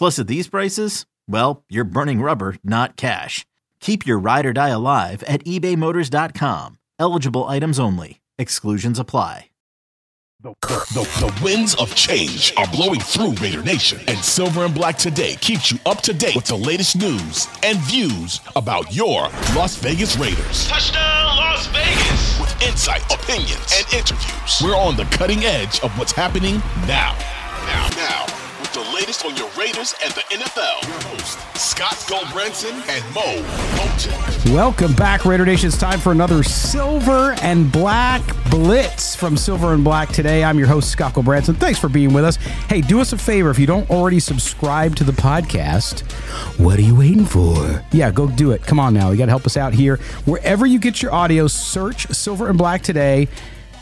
Plus, at these prices, well, you're burning rubber, not cash. Keep your ride or die alive at ebaymotors.com. Eligible items only. Exclusions apply. The, the, the, winds of change are blowing through Raider Nation, and Silver and Black today keeps you up to date with the latest news and views about your Las Vegas Raiders. Touchdown, Las Vegas! With insight, opinions, and interviews, we're on the cutting edge of what's happening now. Latest on your Raiders and the NFL. Your host, Scott Gulbransen and Mo Moton. Welcome back, Raider Nation. It's time for another Silver and Black Blitz from Silver and Black today. I'm your host, Scott Gulbransen. Thanks for being with us. Hey, do us a favor. If you don't already subscribe to the podcast, what are you waiting for? Yeah, go do it. Come on now. You got to help us out here. Wherever you get your audio, search Silver and Black today.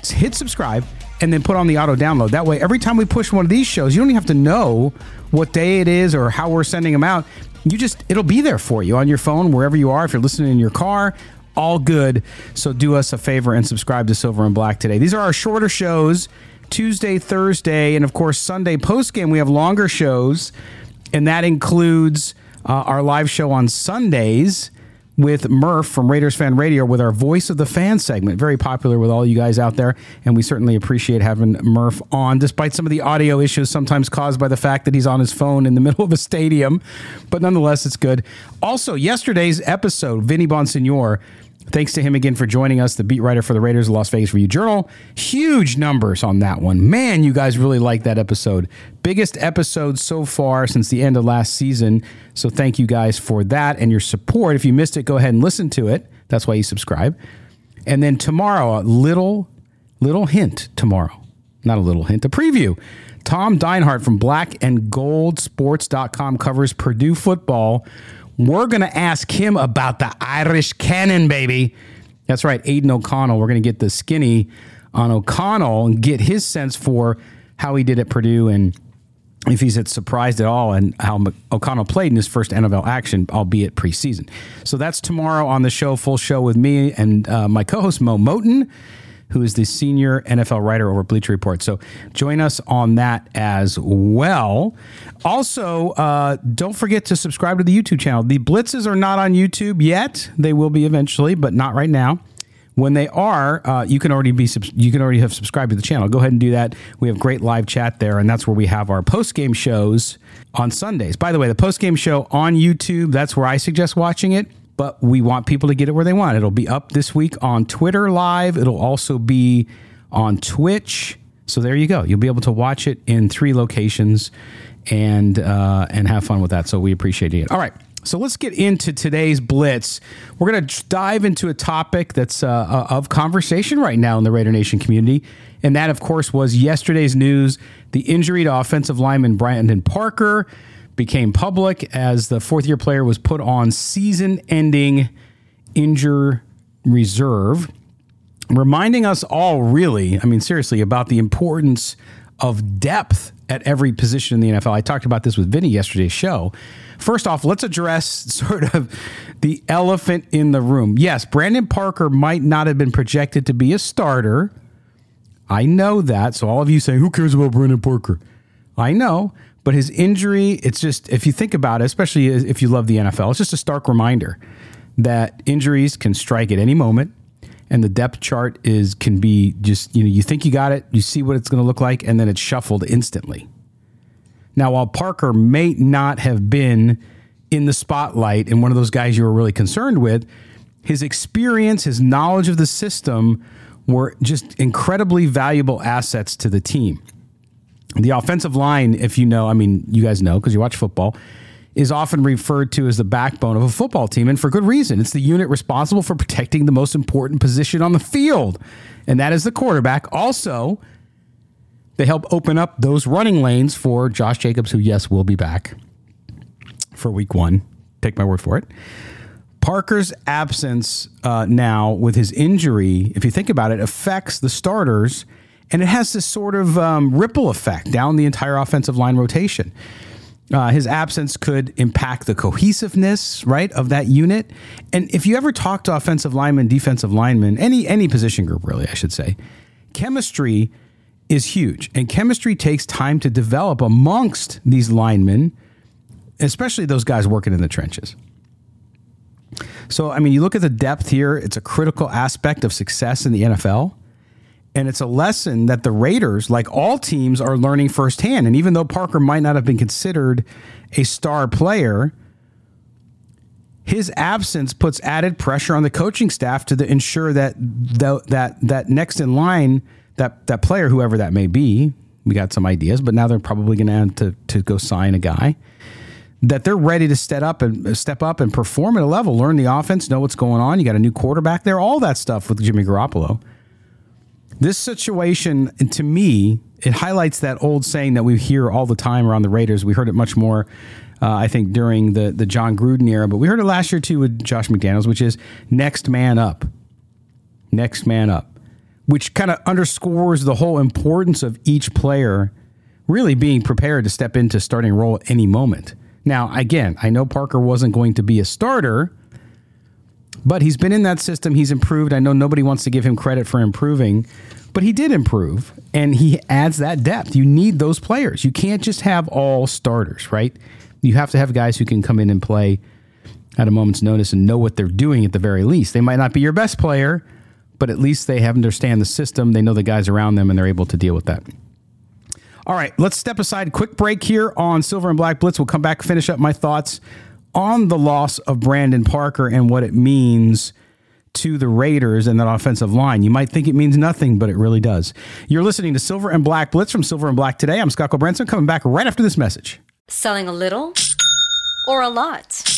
Hit subscribe and then put on the auto download. That way, every time we push one of these shows, you don't even have to know what day it is or how we're sending them out. You just, it'll be there for you on your phone, wherever you are. If you're listening in your car, all good. So do us a favor and subscribe to Silver and Black today. These are our shorter shows Tuesday, Thursday, and of course, Sunday post game. We have longer shows, and that includes uh, our live show on Sundays with Murph from Raiders Fan Radio with our Voice of the Fan segment. Very popular with all you guys out there, and we certainly appreciate having Murph on, despite some of the audio issues sometimes caused by the fact that he's on his phone in the middle of a stadium. But nonetheless, it's good. Also, yesterday's episode, Vinny Bonsignore Thanks to him again for joining us, the beat writer for the Raiders Las Vegas Review Journal. Huge numbers on that one. Man, you guys really like that episode. Biggest episode so far since the end of last season. So thank you guys for that and your support. If you missed it, go ahead and listen to it. That's why you subscribe. And then tomorrow, a little, little hint tomorrow. Not a little hint, a preview. Tom Dienhart from blackandgoldsports.com covers Purdue football we're going to ask him about the Irish cannon, baby. That's right, Aidan O'Connell. We're going to get the skinny on O'Connell and get his sense for how he did at Purdue and if he's surprised at all and how O'Connell played in his first NFL action, albeit preseason. So that's tomorrow on the show, full show with me and uh, my co-host Mo Moton who is the senior NFL writer over Bleacher Report. So join us on that as well. Also, uh, don't forget to subscribe to the YouTube channel. The blitzes are not on YouTube yet. They will be eventually, but not right now. When they are, uh, you can already be you can already have subscribed to the channel. Go ahead and do that. We have great live chat there, and that's where we have our post game shows on Sundays. By the way, the post game show on YouTube. That's where I suggest watching it but we want people to get it where they want. It'll be up this week on Twitter Live. It'll also be on Twitch. So there you go. You'll be able to watch it in three locations and uh, and have fun with that. So we appreciate it. All right. So let's get into today's blitz. We're going to dive into a topic that's uh, uh, of conversation right now in the Raider Nation community, and that, of course, was yesterday's news: the injury to offensive lineman Brandon Parker became public as the fourth year player was put on season ending injure reserve, reminding us all, really, I mean, seriously, about the importance of depth at every position in the NFL. I talked about this with Vinny yesterday's show. First off, let's address sort of the elephant in the room. Yes, Brandon Parker might not have been projected to be a starter. I know that. So all of you saying, who cares about Brandon Parker? I know. But his injury, it's just, if you think about it, especially if you love the NFL, it's just a stark reminder that injuries can strike at any moment and the depth chart is can be just you know you think you got it you see what it's going to look like and then it's shuffled instantly. Now while parker may not have been in the spotlight and one of those guys you were really concerned with his experience his knowledge of the system were just incredibly valuable assets to the team the offensive line if you know i mean you guys know because you watch football is often referred to as the backbone of a football team, and for good reason. It's the unit responsible for protecting the most important position on the field, and that is the quarterback. Also, they help open up those running lanes for Josh Jacobs, who, yes, will be back for week one. Take my word for it. Parker's absence uh, now with his injury, if you think about it, affects the starters, and it has this sort of um, ripple effect down the entire offensive line rotation. Uh, his absence could impact the cohesiveness, right, of that unit. And if you ever talk to offensive linemen, defensive linemen, any any position group, really, I should say, chemistry is huge, and chemistry takes time to develop amongst these linemen, especially those guys working in the trenches. So, I mean, you look at the depth here; it's a critical aspect of success in the NFL. And it's a lesson that the Raiders, like all teams, are learning firsthand. And even though Parker might not have been considered a star player, his absence puts added pressure on the coaching staff to the, ensure that the, that that next in line, that that player, whoever that may be, we got some ideas, but now they're probably going to have to to go sign a guy that they're ready to step up and step up and perform at a level, learn the offense, know what's going on. You got a new quarterback there, all that stuff with Jimmy Garoppolo. This situation, to me, it highlights that old saying that we hear all the time around the Raiders. We heard it much more, uh, I think, during the the Jon Gruden era, but we heard it last year too with Josh McDaniels, which is next man up. Next man up, which kind of underscores the whole importance of each player really being prepared to step into starting role at any moment. Now, again, I know Parker wasn't going to be a starter, but he's been in that system. He's improved. I know nobody wants to give him credit for improving, but he did improve and he adds that depth. You need those players. You can't just have all starters, right? You have to have guys who can come in and play at a moment's notice and know what they're doing at the very least. They might not be your best player, but at least they have understand the system. They know the guys around them and they're able to deal with that. All right, let's step aside. Quick break here on Silver and Black Blitz. We'll come back, finish up my thoughts on the loss of Brandon Parker and what it means to the Raiders and that offensive line. You might think it means nothing, but it really does. You're listening to Silver and Black Blitz from Silver and Black today. I'm Scott Branson coming back right after this message. Selling a little or a lot?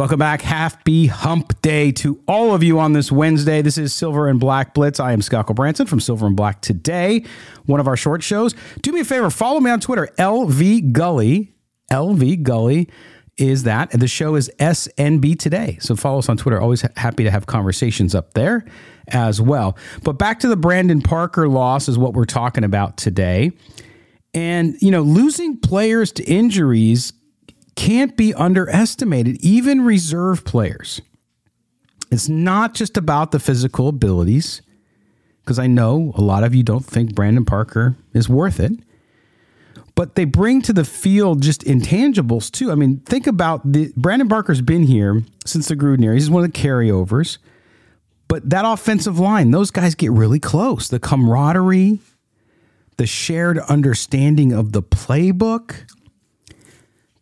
Welcome back. Happy hump day to all of you on this Wednesday. This is Silver and Black Blitz. I am Scott Branson from Silver and Black today, one of our short shows. Do me a favor, follow me on Twitter, LV Gully, LV Gully is that. And the show is SNB Today. So follow us on Twitter. Always happy to have conversations up there as well. But back to the Brandon Parker loss is what we're talking about today. And, you know, losing players to injuries can't be underestimated, even reserve players. It's not just about the physical abilities, because I know a lot of you don't think Brandon Parker is worth it. But they bring to the field just intangibles too. I mean, think about the Brandon Parker's been here since the Gruden era. He's one of the carryovers. But that offensive line, those guys get really close. The camaraderie, the shared understanding of the playbook,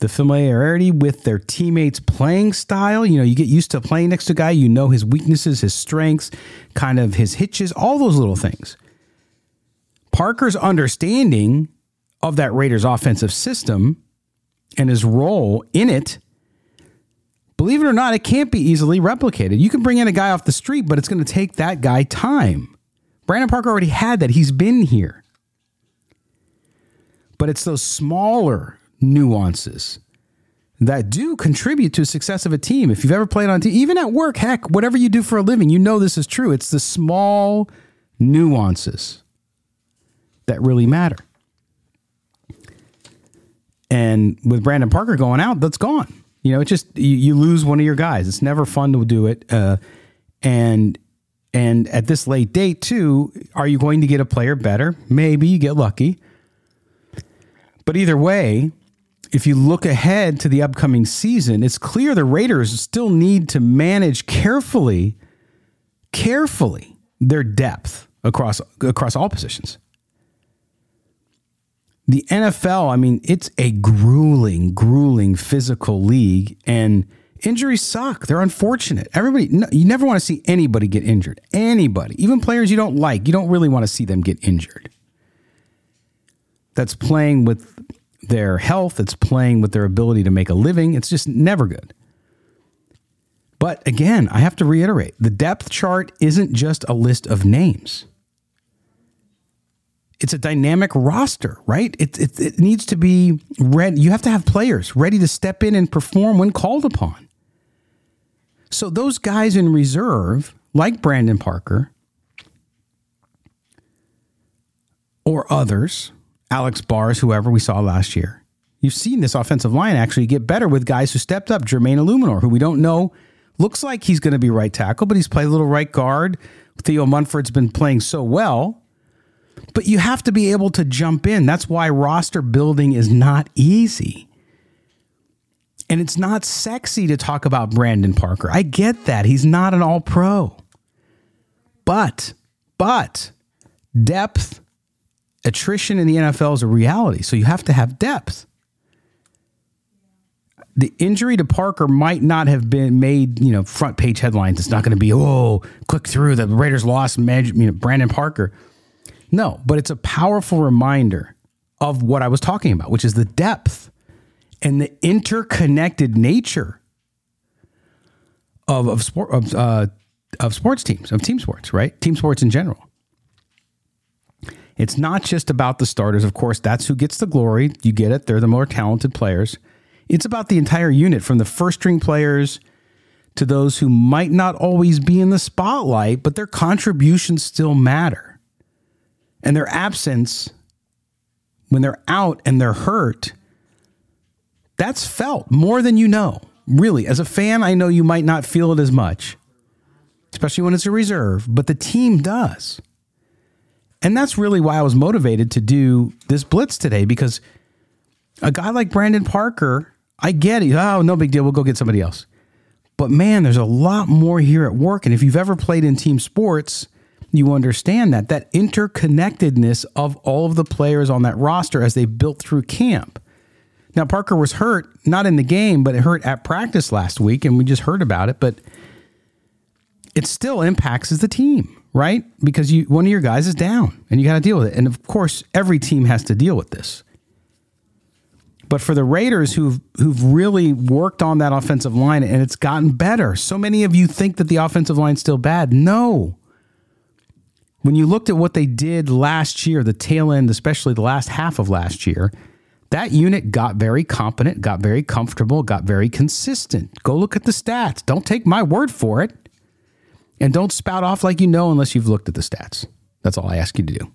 the familiarity with their teammates' playing style. You know, you get used to playing next to a guy, you know his weaknesses, his strengths, kind of his hitches, all those little things. Parker's understanding of that Raiders offensive system and his role in it, believe it or not, it can't be easily replicated. You can bring in a guy off the street, but it's going to take that guy time. Brandon Parker already had that. He's been here. But it's those smaller nuances that do contribute to success of a team. If you've ever played on team, even at work, heck, whatever you do for a living, you know this is true. It's the small nuances that really matter. And with Brandon Parker going out, that's gone. You know, it just you, you lose one of your guys. It's never fun to do it. Uh, and and at this late date too, are you going to get a player better? Maybe you get lucky. But either way, if you look ahead to the upcoming season, it's clear the Raiders still need to manage carefully, carefully their depth across across all positions. The NFL, I mean, it's a grueling, grueling physical league, and injuries suck. They're unfortunate. Everybody, you never want to see anybody get injured. Anybody, even players you don't like, you don't really want to see them get injured. That's playing with their health, it's playing with their ability to make a living. It's just never good. But again, I have to reiterate the depth chart isn't just a list of names. It's a dynamic roster, right? It, it, it needs to be ready. You have to have players ready to step in and perform when called upon. So, those guys in reserve, like Brandon Parker or others, Alex Bars, whoever we saw last year. You've seen this offensive line actually get better with guys who stepped up. Jermaine Eluemunor, who we don't know, looks like he's going to be right tackle, but he's played a little right guard. Thayer Munford's been playing so well. But you have to be able to jump in. That's why roster building is not easy. And it's not sexy to talk about Brandon Parker. I get that. He's not an all pro. But, but depth attrition in the NFL is a reality. So you have to have depth. The injury to Parker might not have been made, you know, front page headlines. It's not going to be, oh, click through the Raiders lost you know, Brandon Parker. No, but it's a powerful reminder of what I was talking about, which is the depth and the interconnected nature of of sport of uh, of sports teams, of team sports, right? Team sports in general. It's not just about the starters. Of course, that's who gets the glory. You get it. They're the more talented players. It's about the entire unit from the first string players to those who might not always be in the spotlight, but their contributions still matter. And their absence, when they're out and they're hurt, that's felt more than you know. Really, as a fan, I know you might not feel it as much, especially when it's a reserve, but the team does. And that's really why I was motivated to do this blitz today because a guy like Brandon Parker, I get it. Oh, no big deal. We'll go get somebody else. But man, there's a lot more here at work. And if you've ever played in team sports, you understand that that interconnectedness of all of the players on that roster as they built through camp. Now, Parker was hurt, not in the game, but it hurt at practice last week, and we just heard about it. But it still impacts the team right? Because you one of your guys is down and you got to deal with it. And of course, every team has to deal with this. But for the Raiders who've who've really worked on that offensive line and it's gotten better. So many of you think that the offensive line's still bad. No. When you looked at what they did last year, the tail end, especially the last half of last year, That unit got very competent, got very comfortable, got very consistent. Go look at the stats. Don't take my word for it. And don't spout off like you know unless you've looked at the stats. That's all I ask you to do.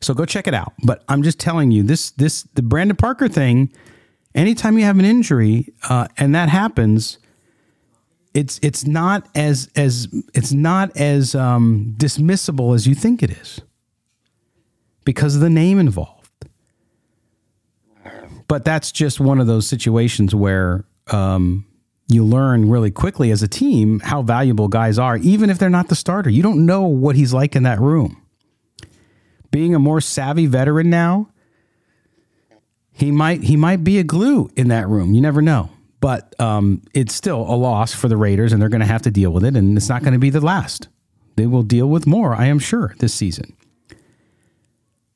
So go check it out. But I'm just telling you, this this the Brandon Parker thing. Anytime you have an injury uh, and that happens, it's it's not as as it's not as um, dismissible as you think it is because of the name involved. But that's just one of those situations where um, you learn really quickly as a team how valuable guys are, even if they're not the starter. You don't know what he's like in that room. Being a more savvy veteran now, he might he might be a glue in that room. You never know. But um, it's still a loss for the Raiders, and they're going to have to deal with it, and it's not going to be the last. They will deal with more, I am sure, this season.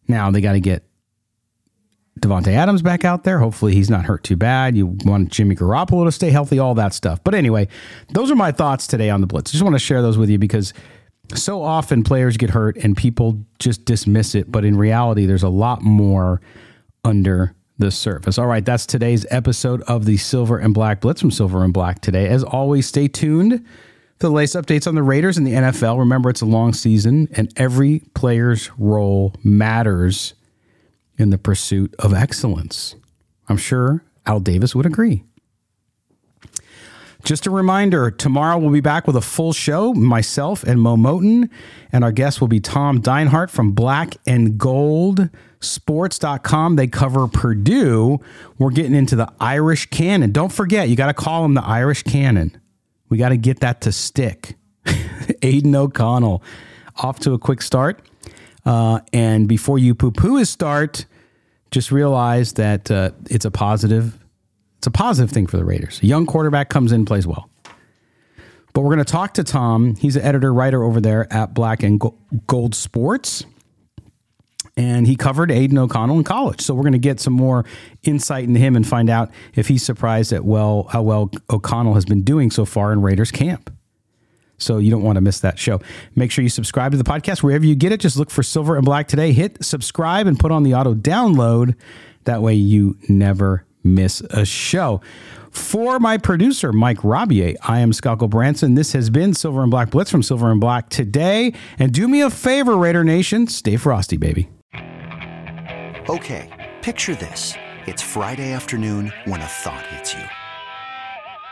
Now they got to get Davante Adams back out there. Hopefully he's not hurt too bad. You want Jimmy Garoppolo to stay healthy, all that stuff. But anyway, those are my thoughts today on the Blitz. Just want to share those with you because so often players get hurt and people just dismiss it. But in reality, there's a lot more under the surface. All right, that's today's episode of the Silver and Black Blitz from Silver and Black today. As always, stay tuned for the latest updates on the Raiders and the NFL. Remember, it's a long season and every player's role matters in the pursuit of excellence. I'm sure Al Davis would agree. Just a reminder tomorrow we'll be back with a full show, myself and Mo Moton, and our guest will be Tom Dienhart from Black and Gold Sports.com. They cover Purdue. We're getting into the Irish Cannon. Don't forget, you got to call him the Irish Cannon. We got to get that to stick. Aidan O'Connell off to a quick start. Uh, and before you poo poo his start, just realize that uh, it's a positive. It's a positive thing for the Raiders. A young quarterback comes in, plays well. But we're going to talk to Tom. He's an editor writer over there at Black and Gold Sports. And he covered Aidan O'Connell in college. So we're going to get some more insight into him and find out if he's surprised at well how well O'Connell has been doing so far in Raiders camp. So you don't want to miss that show. Make sure you subscribe to the podcast wherever you get it. Just look for Silver and Black today. Hit subscribe and put on the auto download. That way you never miss a show. For my producer, Mike Robier, I am Scott Branson. This has been Silver and Black Blitz from Silver and Black today. And do me a favor, Raider Nation, stay frosty, baby. Okay, picture this. It's Friday afternoon when a thought hits you.